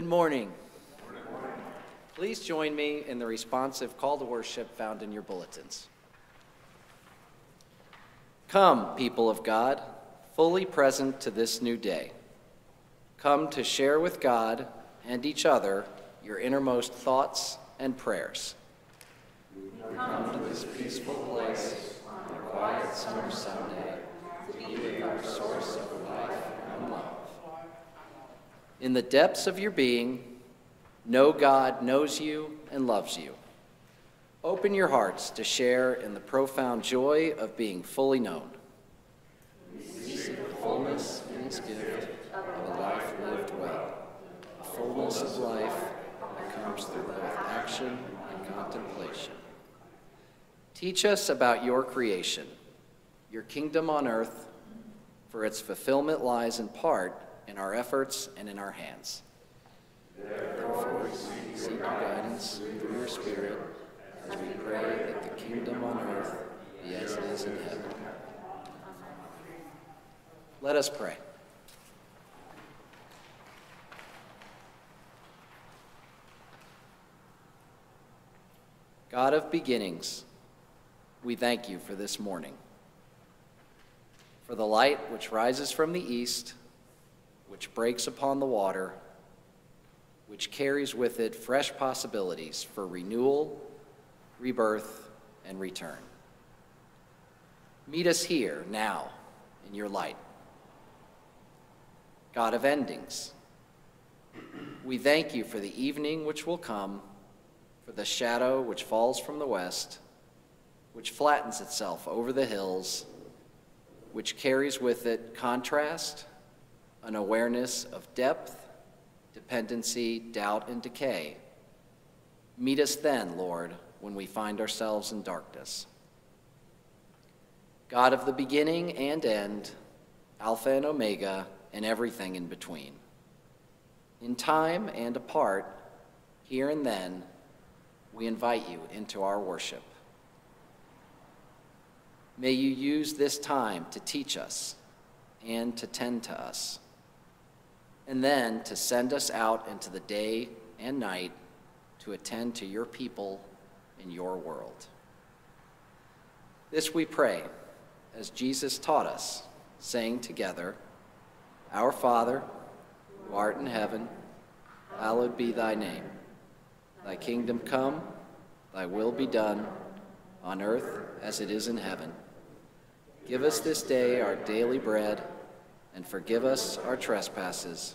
Good morning. Please join me in the responsive call to worship found in your bulletins. Come, people of God, fully present to this new day. Come to share with God and each other your innermost thoughts and prayers. Come to this peaceful place on a quiet summer Sunday to be with our source of. In the depths of your being, know God knows you and loves you. Open your hearts to share in the profound joy of being fully known. Receive the fullness in gift of a life lived well, a fullness of life that comes through both action and contemplation. Teach us about your creation, your kingdom on earth, for its fulfillment lies in part in our efforts and in our hands. Therefore, seek your guidance through your Spirit as we pray that the kingdom on earth be as it is in heaven. Let us pray. God of beginnings, we thank you for this morning, for the light which rises from the east, which breaks upon the water, which carries with it fresh possibilities for renewal, rebirth, and return. Meet us here, now, in your light. God of endings, we thank you for the evening which will come, for the shadow which falls from the west, which flattens itself over the hills, which carries with it contrast, an awareness of depth, dependency, doubt, and decay. Meet us then, Lord, when we find ourselves in darkness. God of the beginning and end, Alpha and Omega, and everything in between. In time and apart, here and then, we invite you into our worship. May you use this time to teach us and to tend to us, and then to send us out into the day and night to attend to your people in your world. This we pray as Jesus taught us, saying together, Our Father, who art in heaven, hallowed be thy name. Thy kingdom come, thy will be done, on earth as it is in heaven. Give us this day our daily bread, and forgive us our trespasses,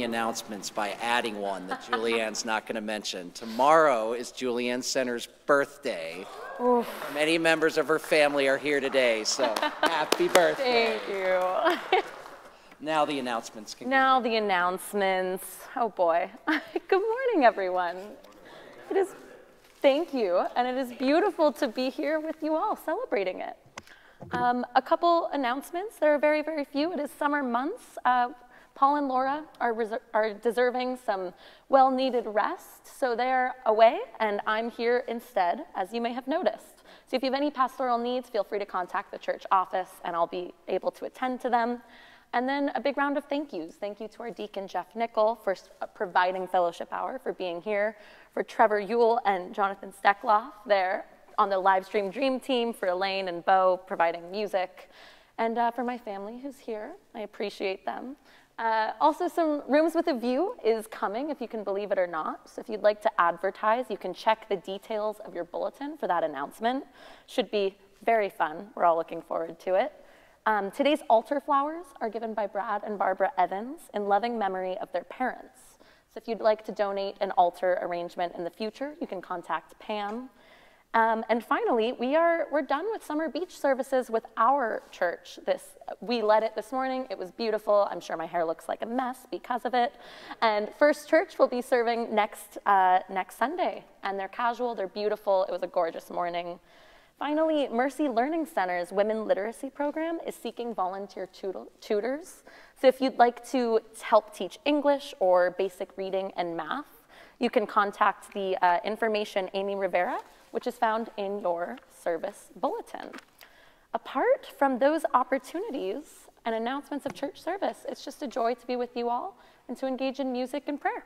The announcements by adding one that Julianne's not going to mention. Tomorrow is Julianne Center's birthday. Many members of her family are here today, so happy birthday. Thank you. Now the announcements can Now the announcements. Oh boy. Good morning, everyone. It is, thank you, and it is beautiful to be here with you all celebrating it. Um, a couple announcements. There are very, very few. It is summer months. Uh, Paul and Laura are, are deserving some well needed rest, so they're away, and I'm here instead, as you may have noticed. So if you have any pastoral needs, feel free to contact the church office, and I'll be able to attend to them. And then a big round of thank yous. Thank you to our deacon, Jeff Nickel, for uh, providing fellowship hour, for being here, for Trevor Yule and Jonathan Steckloff there on the live stream dream team, for Elaine and Bo providing music, and uh, for my family who's here. I appreciate them. Uh, also, some Rooms with a View is coming, if you can believe it or not. So if you'd like to advertise, you can check the details of your bulletin for that announcement. Should be very fun. We're all looking forward to it. Um, today's altar flowers are given by Brad and Barbara Evans in loving memory of their parents. So if you'd like to donate an altar arrangement in the future, you can contact Pam. Um, and finally, we are, we're done with summer beach services with our church. This, we led it this morning. It was beautiful. I'm sure my hair looks like a mess because of it. And First Church will be serving next, uh, next Sunday. And they're casual, they're beautiful. It was a gorgeous morning. Finally, Mercy Learning Center's Women Literacy Program is seeking volunteer tutors. So if you'd like to help teach English or basic reading and math, you can contact the uh, information Amy Rivera which is found in your service bulletin. Apart from those opportunities and announcements of church service, it's just a joy to be with you all and to engage in music and prayer.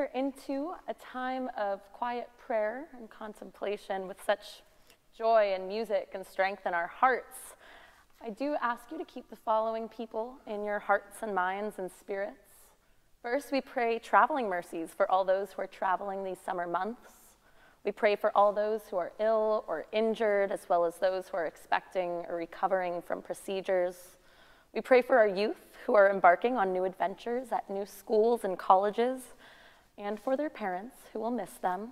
Enter into a time of quiet prayer and contemplation with such joy and music and strength in our hearts, I do ask you to keep the following people in your hearts and minds and spirits. First, we pray traveling mercies for all those who are traveling these summer months. We pray for all those who are ill or injured, as well as those who are expecting or recovering from procedures. We pray for our youth who are embarking on new adventures at new schools and colleges, and for their parents who will miss them.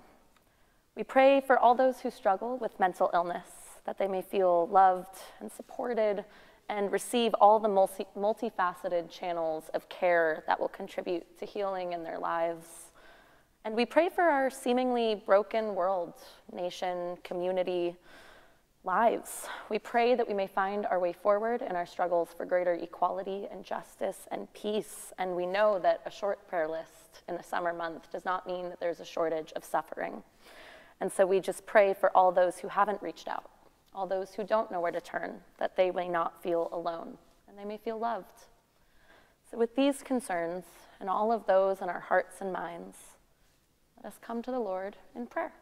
We pray for all those who struggle with mental illness, that they may feel loved and supported and receive all the multi- multifaceted channels of care that will contribute to healing in their lives. And we pray for our seemingly broken world, nation, community, lives. We pray that we may find our way forward in our struggles for greater equality and justice and peace. And we know that a short prayer list in a summer month does not mean that there's a shortage of suffering. And so we just pray for all those who haven't reached out, all those who don't know where to turn, that they may not feel alone and they may feel loved. So, with these concerns and all of those in our hearts and minds, let us come to the Lord in prayer.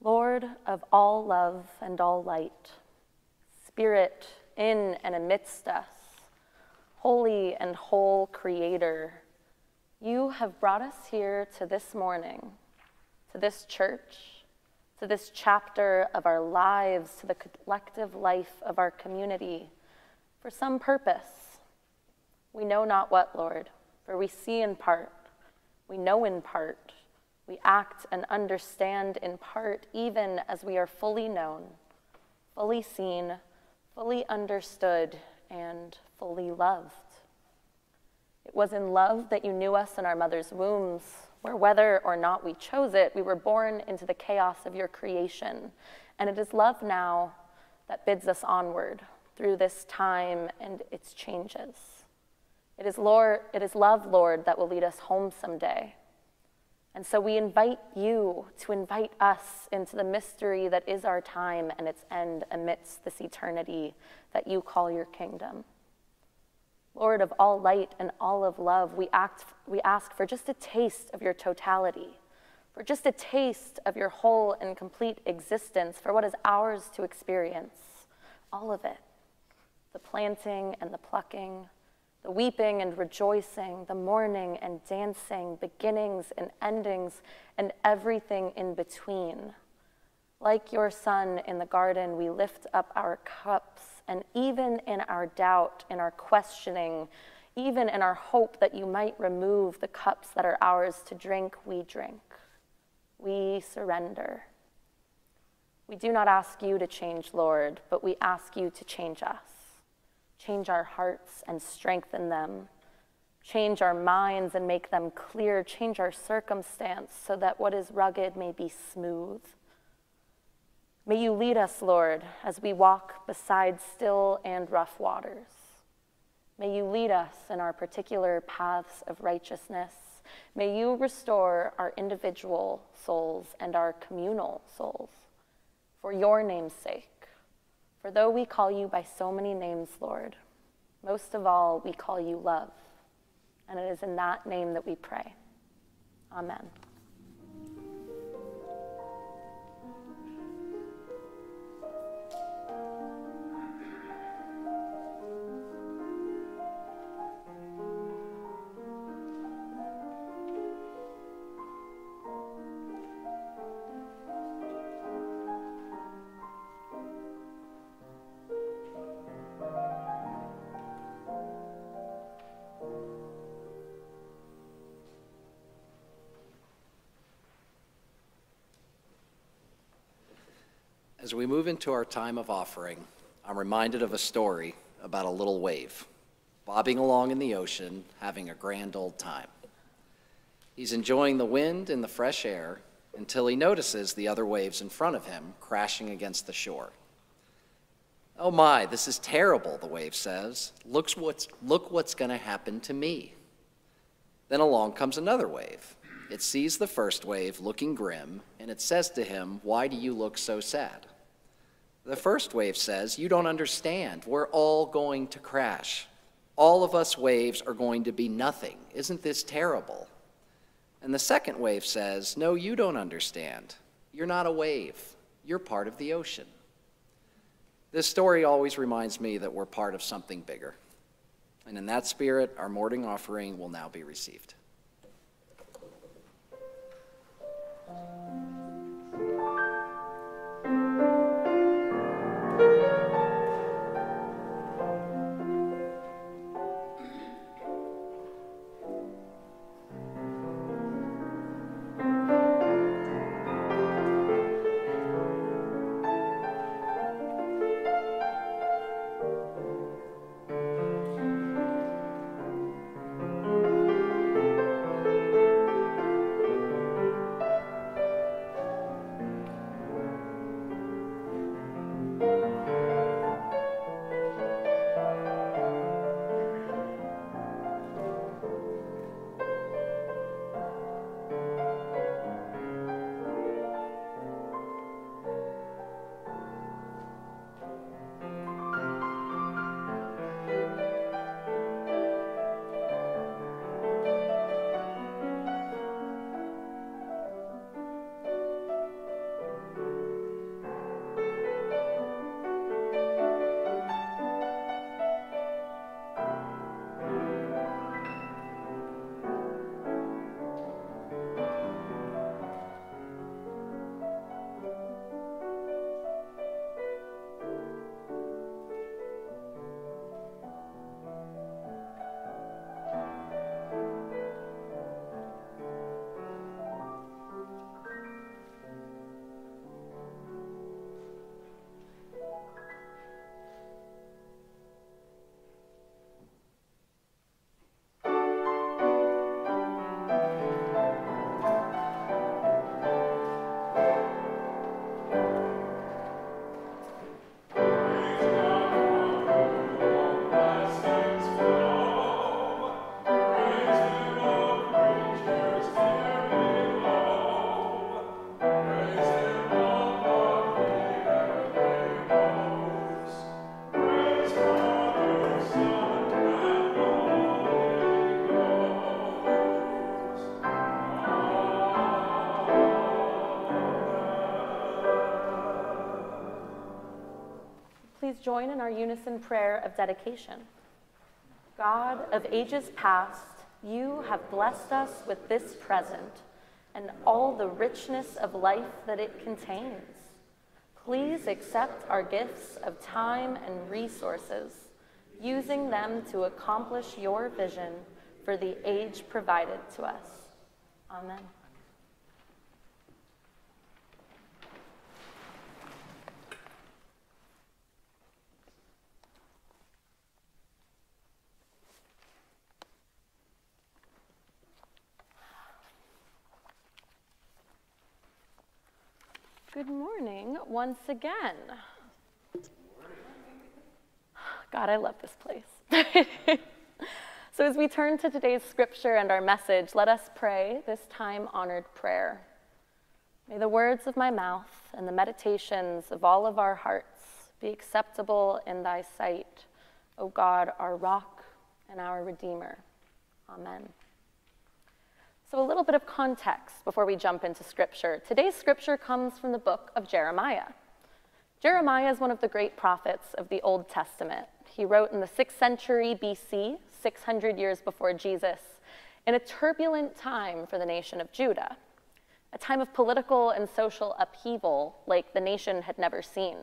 Lord of all love and all light, Spirit in and amidst us, holy and whole Creator, you have brought us here to this morning, to this church, to this chapter of our lives, to the collective life of our community, for some purpose. We know not what, Lord, for we see in part, we know in part, we act and understand in part, even as we are fully known, fully seen, fully understood, and fully loved. It was in love that you knew us in our mother's wombs, where whether or not we chose it, we were born into the chaos of your creation. And it is love now that bids us onward through this time and its changes. It is, Lord, it is love, Lord, that will lead us home someday. And so we invite you to invite us into the mystery that is our time and its end amidst this eternity that you call your kingdom. Lord of all light and all of love, we, act, we ask for just a taste of your totality, for just a taste of your whole and complete existence, for what is ours to experience, all of it the planting and the plucking the weeping and rejoicing, the mourning and dancing, beginnings and endings, and everything in between. Like your son in the garden, we lift up our cups, and even in our doubt, in our questioning, even in our hope that you might remove the cups that are ours to drink, we drink. We surrender. We do not ask you to change, Lord, but we ask you to change us change our hearts and strengthen them, change our minds and make them clear, change our circumstance so that what is rugged may be smooth. May you lead us, Lord, as we walk beside still and rough waters. May you lead us in our particular paths of righteousness. May you restore our individual souls and our communal souls for your name's sake. For though we call you by so many names, Lord, most of all, we call you love. And it is in that name that we pray. Amen. As we move into our time of offering, I'm reminded of a story about a little wave bobbing along in the ocean, having a grand old time. He's enjoying the wind and the fresh air until he notices the other waves in front of him crashing against the shore. Oh my, this is terrible, the wave says. Looks what's, look what's going to happen to me. Then along comes another wave. It sees the first wave looking grim, and it says to him, Why do you look so sad? The first wave says, You don't understand. We're all going to crash. All of us waves are going to be nothing. Isn't this terrible? And the second wave says, No, you don't understand. You're not a wave, you're part of the ocean. This story always reminds me that we're part of something bigger. And in that spirit, our morning offering will now be received. Join in our unison prayer of dedication. God of ages past, you have blessed us with this present and all the richness of life that it contains. Please accept our gifts of time and resources, using them to accomplish your vision for the age provided to us. Amen. Good morning once again. God, I love this place. so, as we turn to today's scripture and our message, let us pray this time honored prayer. May the words of my mouth and the meditations of all of our hearts be acceptable in thy sight, O God, our rock and our Redeemer. Amen. So, a little bit of context before we jump into scripture. Today's scripture comes from the book of Jeremiah. Jeremiah is one of the great prophets of the Old Testament. He wrote in the 6th century BC, 600 years before Jesus, in a turbulent time for the nation of Judah, a time of political and social upheaval like the nation had never seen.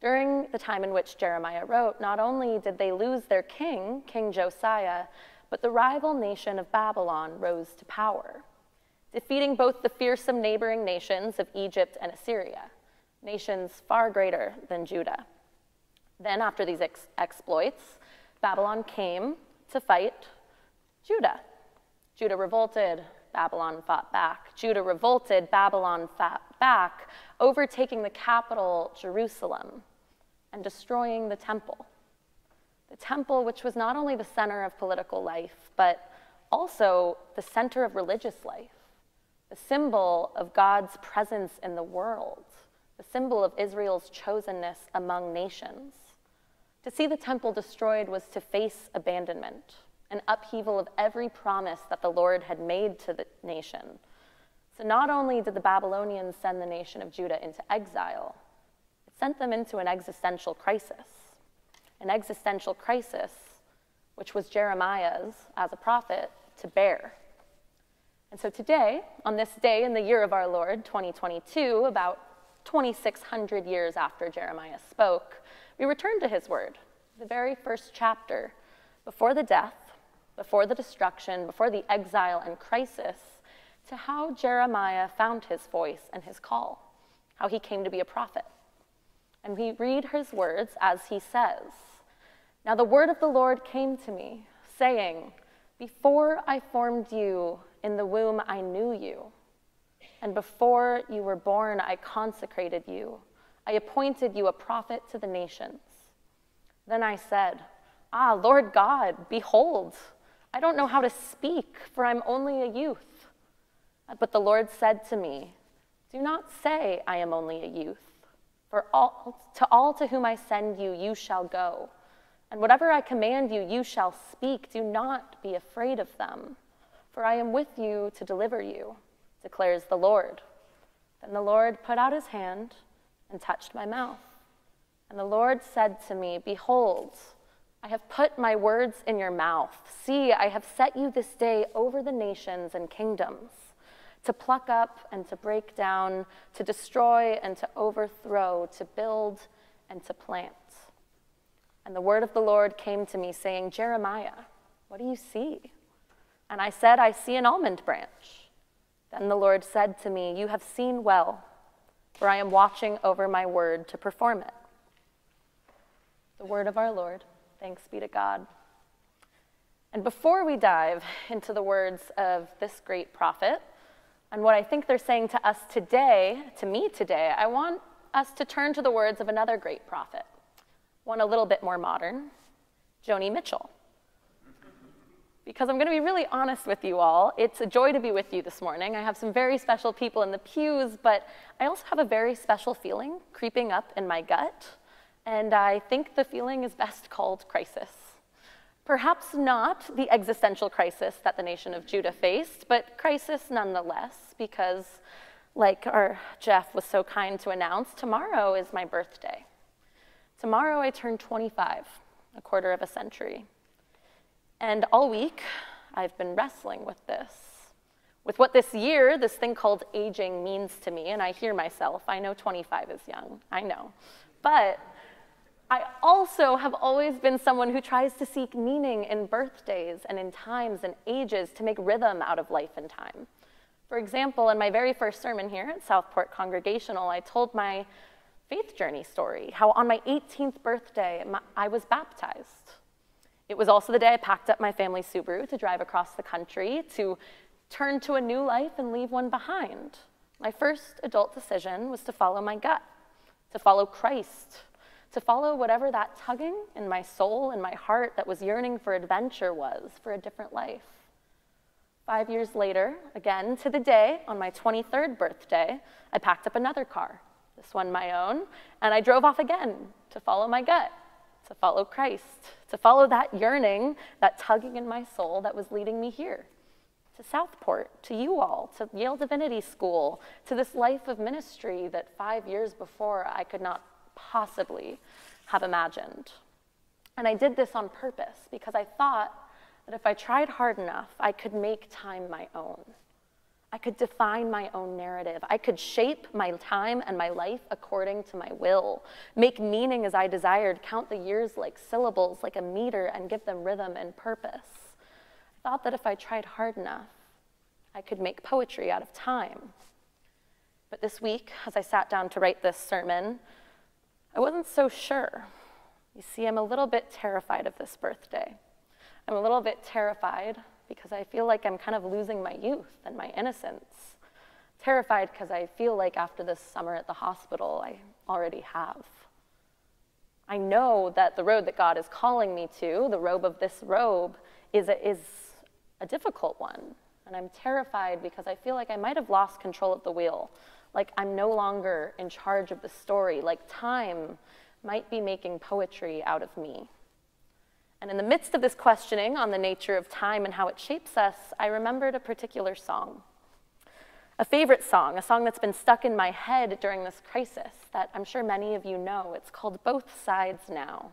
During the time in which Jeremiah wrote, not only did they lose their king, King Josiah, but the rival nation of Babylon rose to power, defeating both the fearsome neighboring nations of Egypt and Assyria, nations far greater than Judah. Then, after these ex- exploits, Babylon came to fight Judah. Judah revolted, Babylon fought back. Judah revolted, Babylon fought back, overtaking the capital, Jerusalem, and destroying the temple. Temple, which was not only the center of political life, but also the center of religious life, the symbol of God's presence in the world, the symbol of Israel's chosenness among nations. To see the temple destroyed was to face abandonment, an upheaval of every promise that the Lord had made to the nation. So not only did the Babylonians send the nation of Judah into exile, it sent them into an existential crisis. An existential crisis which was Jeremiah's, as a prophet, to bear. And so today, on this day in the year of our Lord, 2022, about 2,600 years after Jeremiah spoke, we return to his word, the very first chapter, before the death, before the destruction, before the exile and crisis, to how Jeremiah found his voice and his call, how he came to be a prophet. And we read his words as he says Now the word of the Lord came to me, saying, Before I formed you in the womb, I knew you. And before you were born, I consecrated you. I appointed you a prophet to the nations. Then I said, Ah, Lord God, behold, I don't know how to speak, for I'm only a youth. But the Lord said to me, Do not say, I am only a youth. For all, to all to whom I send you, you shall go. And whatever I command you, you shall speak. Do not be afraid of them, for I am with you to deliver you, declares the Lord. Then the Lord put out his hand and touched my mouth. And the Lord said to me, Behold, I have put my words in your mouth. See, I have set you this day over the nations and kingdoms to pluck up and to break down, to destroy and to overthrow, to build and to plant. And the word of the Lord came to me, saying, Jeremiah, what do you see? And I said, I see an almond branch. Then the Lord said to me, You have seen well, for I am watching over my word to perform it. The word of our Lord. Thanks be to God. And before we dive into the words of this great prophet and what I think they're saying to us today, to me today, I want us to turn to the words of another great prophet, one a little bit more modern, Joni Mitchell. Because I'm going to be really honest with you all, it's a joy to be with you this morning. I have some very special people in the pews, but I also have a very special feeling creeping up in my gut and I think the feeling is best called crisis. Perhaps not the existential crisis that the nation of Judah faced, but crisis nonetheless, because, like our Jeff was so kind to announce, tomorrow is my birthday. Tomorrow I turn 25, a quarter of a century. And all week, I've been wrestling with this, with what this year, this thing called aging, means to me. And I hear myself, I know 25 is young, I know. But I also have always been someone who tries to seek meaning in birthdays and in times and ages to make rhythm out of life and time. For example, in my very first sermon here at Southport Congregational, I told my faith journey story, how on my 18th birthday, I was baptized. It was also the day I packed up my family Subaru to drive across the country to turn to a new life and leave one behind. My first adult decision was to follow my gut, to follow Christ, to follow whatever that tugging in my soul and my heart that was yearning for adventure was for a different life. Five years later, again to the day, on my 23rd birthday, I packed up another car, this one my own, and I drove off again to follow my gut, to follow Christ, to follow that yearning, that tugging in my soul that was leading me here to Southport, to you all, to Yale Divinity School, to this life of ministry that five years before I could not possibly have imagined. And I did this on purpose because I thought that if I tried hard enough, I could make time my own. I could define my own narrative. I could shape my time and my life according to my will, make meaning as I desired, count the years like syllables, like a meter, and give them rhythm and purpose. I thought that if I tried hard enough, I could make poetry out of time. But this week, as I sat down to write this sermon, I wasn't so sure. You see, I'm a little bit terrified of this birthday. I'm a little bit terrified because I feel like I'm kind of losing my youth and my innocence. Terrified because I feel like after this summer at the hospital, I already have. I know that the road that God is calling me to, the robe of this robe, is a, is a difficult one. And I'm terrified because I feel like I might have lost control of the wheel like I'm no longer in charge of the story, like time might be making poetry out of me. And in the midst of this questioning on the nature of time and how it shapes us, I remembered a particular song. A favorite song, a song that's been stuck in my head during this crisis that I'm sure many of you know. It's called Both Sides Now.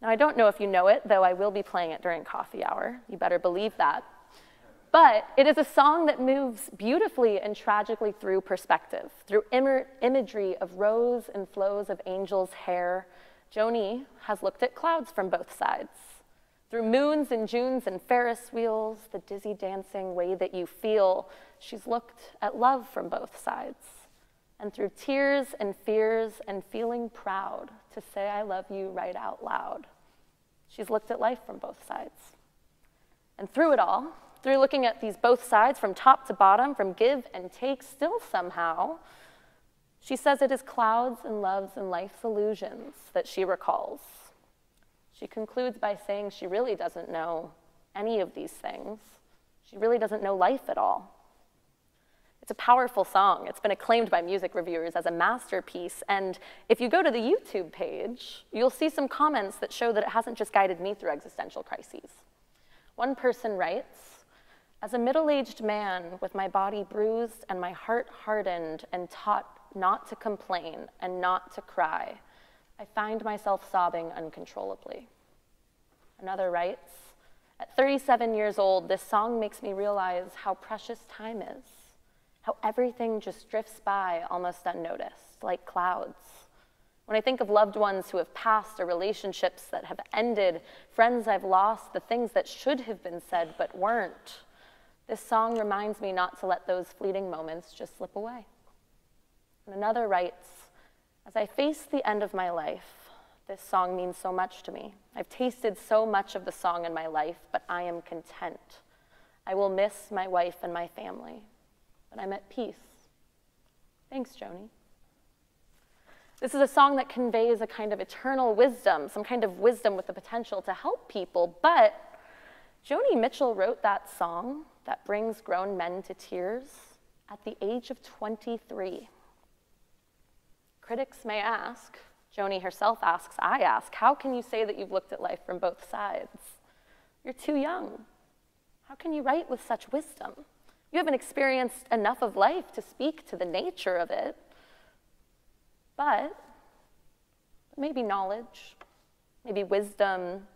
Now, I don't know if you know it, though I will be playing it during coffee hour. You better believe that. But it is a song that moves beautifully and tragically through perspective, through Im- imagery of rows and flows of angels' hair. Joni has looked at clouds from both sides. Through moons and Junes and Ferris wheels, the dizzy dancing way that you feel, she's looked at love from both sides. And through tears and fears and feeling proud to say I love you right out loud, she's looked at life from both sides. And through it all, through looking at these both sides from top to bottom, from give and take, still somehow, she says it is clouds and loves and life's illusions that she recalls. She concludes by saying she really doesn't know any of these things. She really doesn't know life at all. It's a powerful song. It's been acclaimed by music reviewers as a masterpiece. And if you go to the YouTube page, you'll see some comments that show that it hasn't just guided me through existential crises. One person writes As a middle aged man with my body bruised and my heart hardened and taught not to complain and not to cry, I find myself sobbing uncontrollably. Another writes, At 37 years old, this song makes me realize how precious time is, how everything just drifts by almost unnoticed, like clouds. When I think of loved ones who have passed or relationships that have ended, friends I've lost, the things that should have been said but weren't, this song reminds me not to let those fleeting moments just slip away. And another writes, as I face the end of my life, this song means so much to me. I've tasted so much of the song in my life, but I am content. I will miss my wife and my family, but I'm at peace. Thanks, Joni. This is a song that conveys a kind of eternal wisdom, some kind of wisdom with the potential to help people, but Joni Mitchell wrote that song that brings grown men to tears at the age of 23. Critics may ask, Joni herself asks, I ask, how can you say that you've looked at life from both sides? You're too young. How can you write with such wisdom? You haven't experienced enough of life to speak to the nature of it. But maybe knowledge, maybe wisdom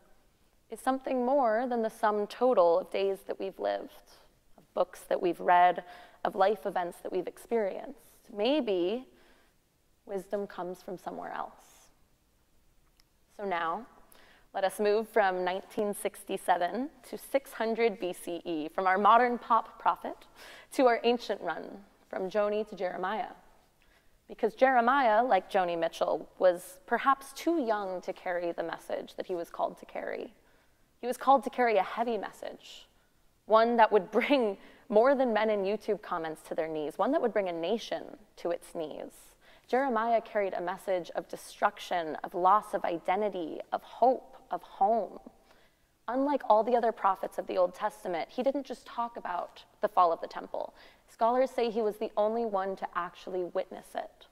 is something more than the sum total of days that we've lived, of books that we've read, of life events that we've experienced. Maybe wisdom comes from somewhere else. So now, let us move from 1967 to 600 BCE, from our modern pop prophet to our ancient run, from Joni to Jeremiah. Because Jeremiah, like Joni Mitchell, was perhaps too young to carry the message that he was called to carry. He was called to carry a heavy message, one that would bring more than men in YouTube comments to their knees, one that would bring a nation to its knees. Jeremiah carried a message of destruction, of loss of identity, of hope, of home. Unlike all the other prophets of the Old Testament, he didn't just talk about the fall of the temple. Scholars say he was the only one to actually witness it,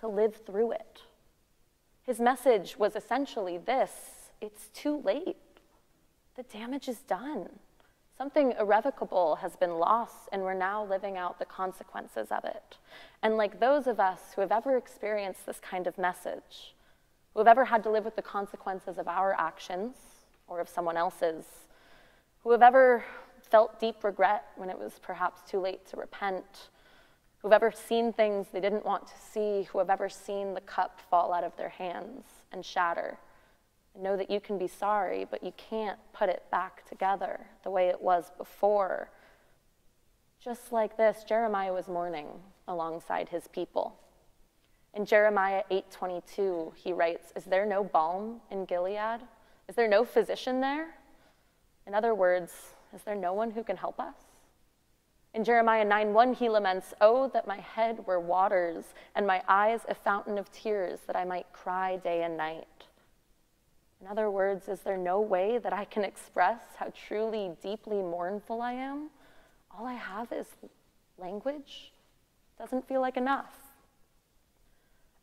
to live through it. His message was essentially this it's too late. The damage is done. Something irrevocable has been lost, and we're now living out the consequences of it. And like those of us who have ever experienced this kind of message, who have ever had to live with the consequences of our actions or of someone else's, who have ever felt deep regret when it was perhaps too late to repent, who have ever seen things they didn't want to see, who have ever seen the cup fall out of their hands and shatter know that you can be sorry, but you can't put it back together the way it was before. Just like this, Jeremiah was mourning alongside his people. In Jeremiah 8:22, he writes, "Is there no balm in Gilead? Is there no physician there? In other words, is there no one who can help us?" In Jeremiah 9:1, he laments, "Oh that my head were waters and my eyes a fountain of tears that I might cry day and night." In other words, is there no way that I can express how truly, deeply mournful I am? All I have is language. doesn't feel like enough.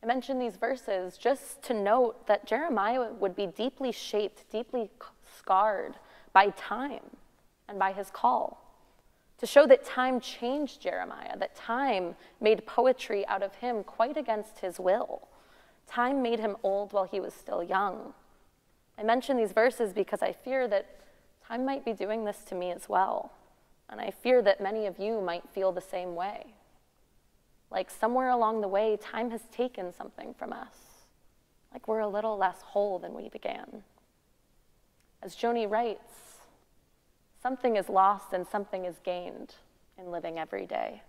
I mention these verses just to note that Jeremiah would be deeply shaped, deeply scarred by time and by his call. To show that time changed Jeremiah, that time made poetry out of him quite against his will. Time made him old while he was still young. I mention these verses because I fear that time might be doing this to me as well. And I fear that many of you might feel the same way. Like somewhere along the way, time has taken something from us. Like we're a little less whole than we began. As Joni writes, something is lost and something is gained in living every day.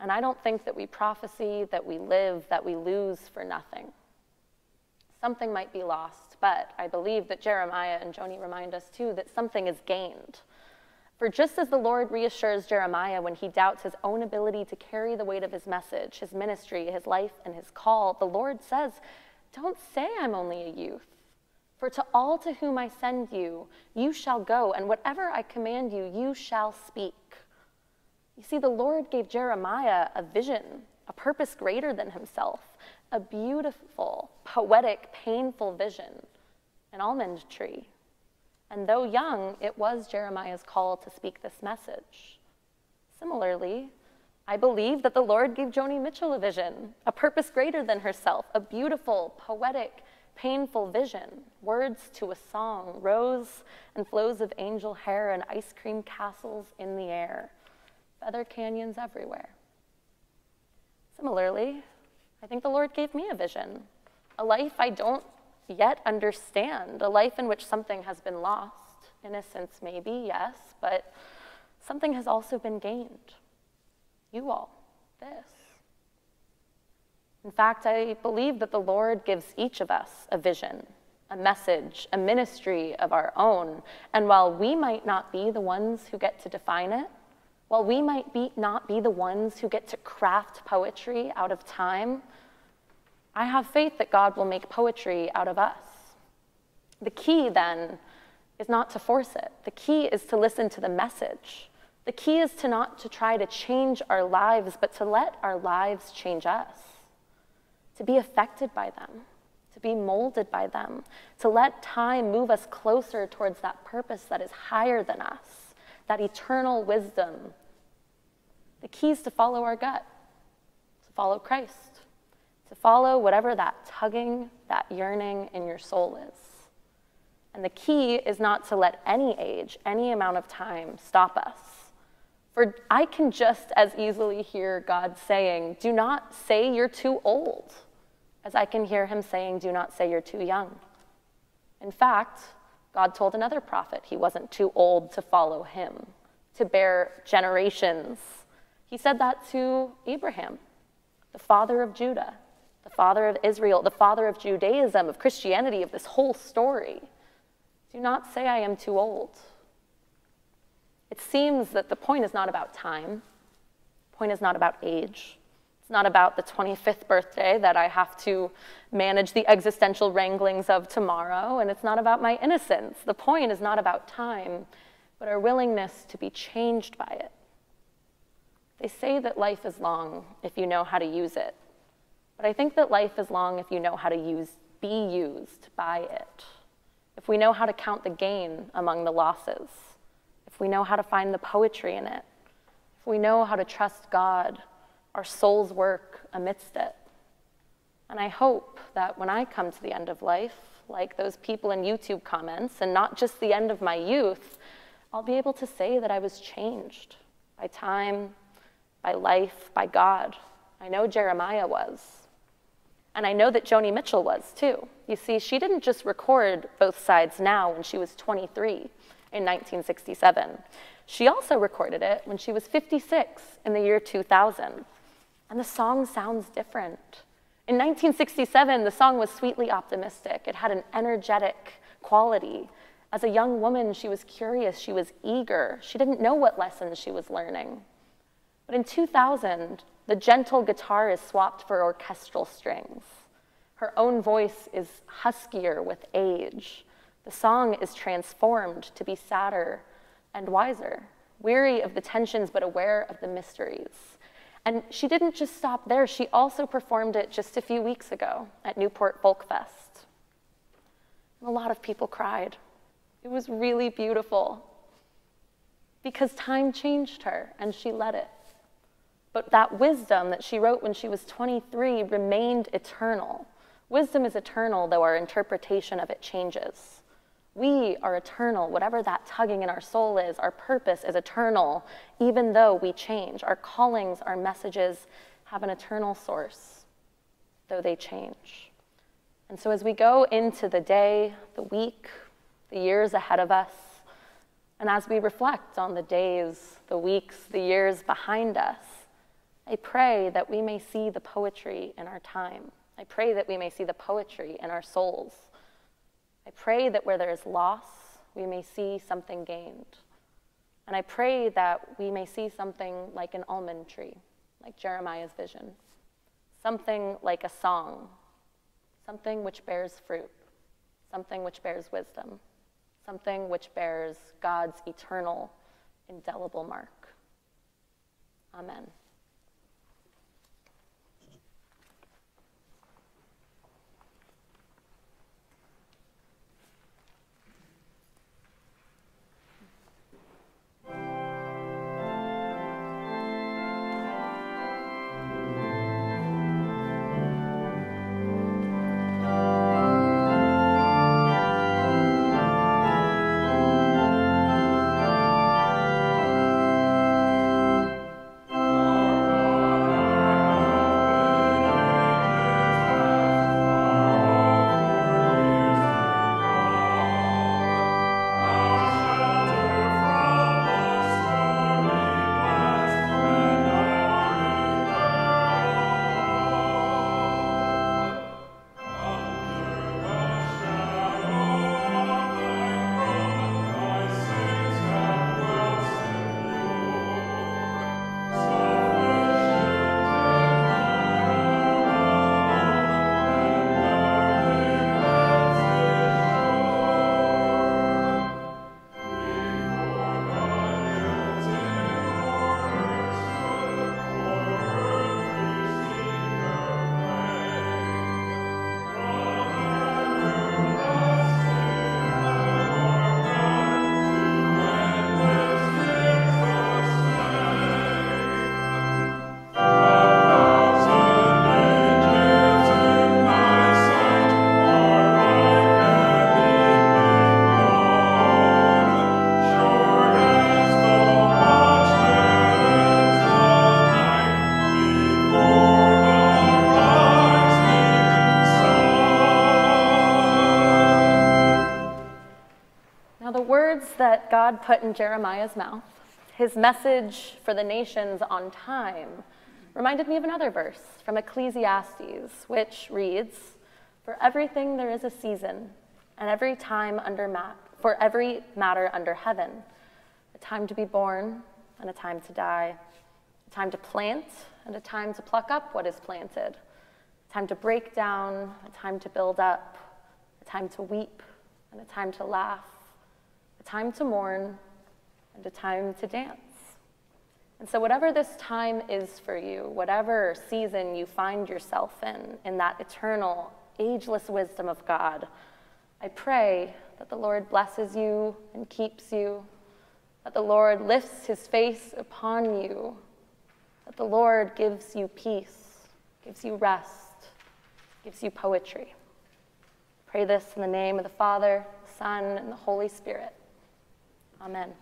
And I don't think that we prophesy, that we live, that we lose for nothing. Something might be lost, but I believe that Jeremiah and Joni remind us too that something is gained. For just as the Lord reassures Jeremiah when he doubts his own ability to carry the weight of his message, his ministry, his life, and his call, the Lord says, Don't say I'm only a youth. For to all to whom I send you, you shall go, and whatever I command you, you shall speak. You see, the Lord gave Jeremiah a vision, a purpose greater than himself, a beautiful, poetic, painful vision an almond tree. And though young, it was Jeremiah's call to speak this message. Similarly, I believe that the Lord gave Joni Mitchell a vision, a purpose greater than herself, a beautiful, poetic, painful vision, words to a song, rows and flows of angel hair and ice cream castles in the air, feather canyons everywhere. Similarly, I think the Lord gave me a vision, a life I don't yet understand, a life in which something has been lost. Innocence, maybe, yes, but something has also been gained. You all, this. In fact, I believe that the Lord gives each of us a vision, a message, a ministry of our own. And while we might not be the ones who get to define it, while we might be, not be the ones who get to craft poetry out of time, I have faith that God will make poetry out of us. The key then is not to force it. The key is to listen to the message. The key is to not to try to change our lives, but to let our lives change us. To be affected by them, to be molded by them, to let time move us closer towards that purpose that is higher than us, that eternal wisdom the key is to follow our gut, to follow Christ, to follow whatever that tugging, that yearning in your soul is. And the key is not to let any age, any amount of time stop us. For I can just as easily hear God saying, Do not say you're too old, as I can hear him saying, Do not say you're too young. In fact, God told another prophet he wasn't too old to follow him, to bear generations he said that to Abraham, the father of Judah, the father of Israel, the father of Judaism, of Christianity, of this whole story. Do not say I am too old. It seems that the point is not about time. The point is not about age. It's not about the 25th birthday that I have to manage the existential wranglings of tomorrow, and it's not about my innocence. The point is not about time, but our willingness to be changed by it. They say that life is long if you know how to use it. But I think that life is long if you know how to use, be used by it. If we know how to count the gain among the losses. If we know how to find the poetry in it. If we know how to trust God, our soul's work amidst it. And I hope that when I come to the end of life, like those people in YouTube comments, and not just the end of my youth, I'll be able to say that I was changed by time, by life, by God. I know Jeremiah was. And I know that Joni Mitchell was too. You see, she didn't just record both sides now when she was 23 in 1967. She also recorded it when she was 56 in the year 2000. And the song sounds different. In 1967, the song was sweetly optimistic. It had an energetic quality. As a young woman, she was curious, she was eager. She didn't know what lessons she was learning. But in 2000, the gentle guitar is swapped for orchestral strings. Her own voice is huskier with age. The song is transformed to be sadder and wiser, weary of the tensions but aware of the mysteries. And she didn't just stop there, she also performed it just a few weeks ago at Newport Folk Fest. And a lot of people cried. It was really beautiful because time changed her and she let it. But that wisdom that she wrote when she was 23 remained eternal. Wisdom is eternal, though our interpretation of it changes. We are eternal, whatever that tugging in our soul is. Our purpose is eternal, even though we change. Our callings, our messages have an eternal source, though they change. And so, as we go into the day, the week, the years ahead of us, and as we reflect on the days, the weeks, the years behind us, I pray that we may see the poetry in our time. I pray that we may see the poetry in our souls. I pray that where there is loss, we may see something gained. And I pray that we may see something like an almond tree, like Jeremiah's vision, something like a song, something which bears fruit, something which bears wisdom, something which bears God's eternal, indelible mark. Amen. God put in Jeremiah's mouth, his message for the nations on time, reminded me of another verse from Ecclesiastes, which reads, For everything there is a season, and every time under mat, for every matter under heaven, a time to be born and a time to die, a time to plant and a time to pluck up what is planted, a time to break down, a time to build up, a time to weep and a time to laugh, a time to mourn, and a time to dance. And so, whatever this time is for you, whatever season you find yourself in, in that eternal, ageless wisdom of God, I pray that the Lord blesses you and keeps you, that the Lord lifts his face upon you, that the Lord gives you peace, gives you rest, gives you poetry. Pray this in the name of the Father, Son, and the Holy Spirit. Amen.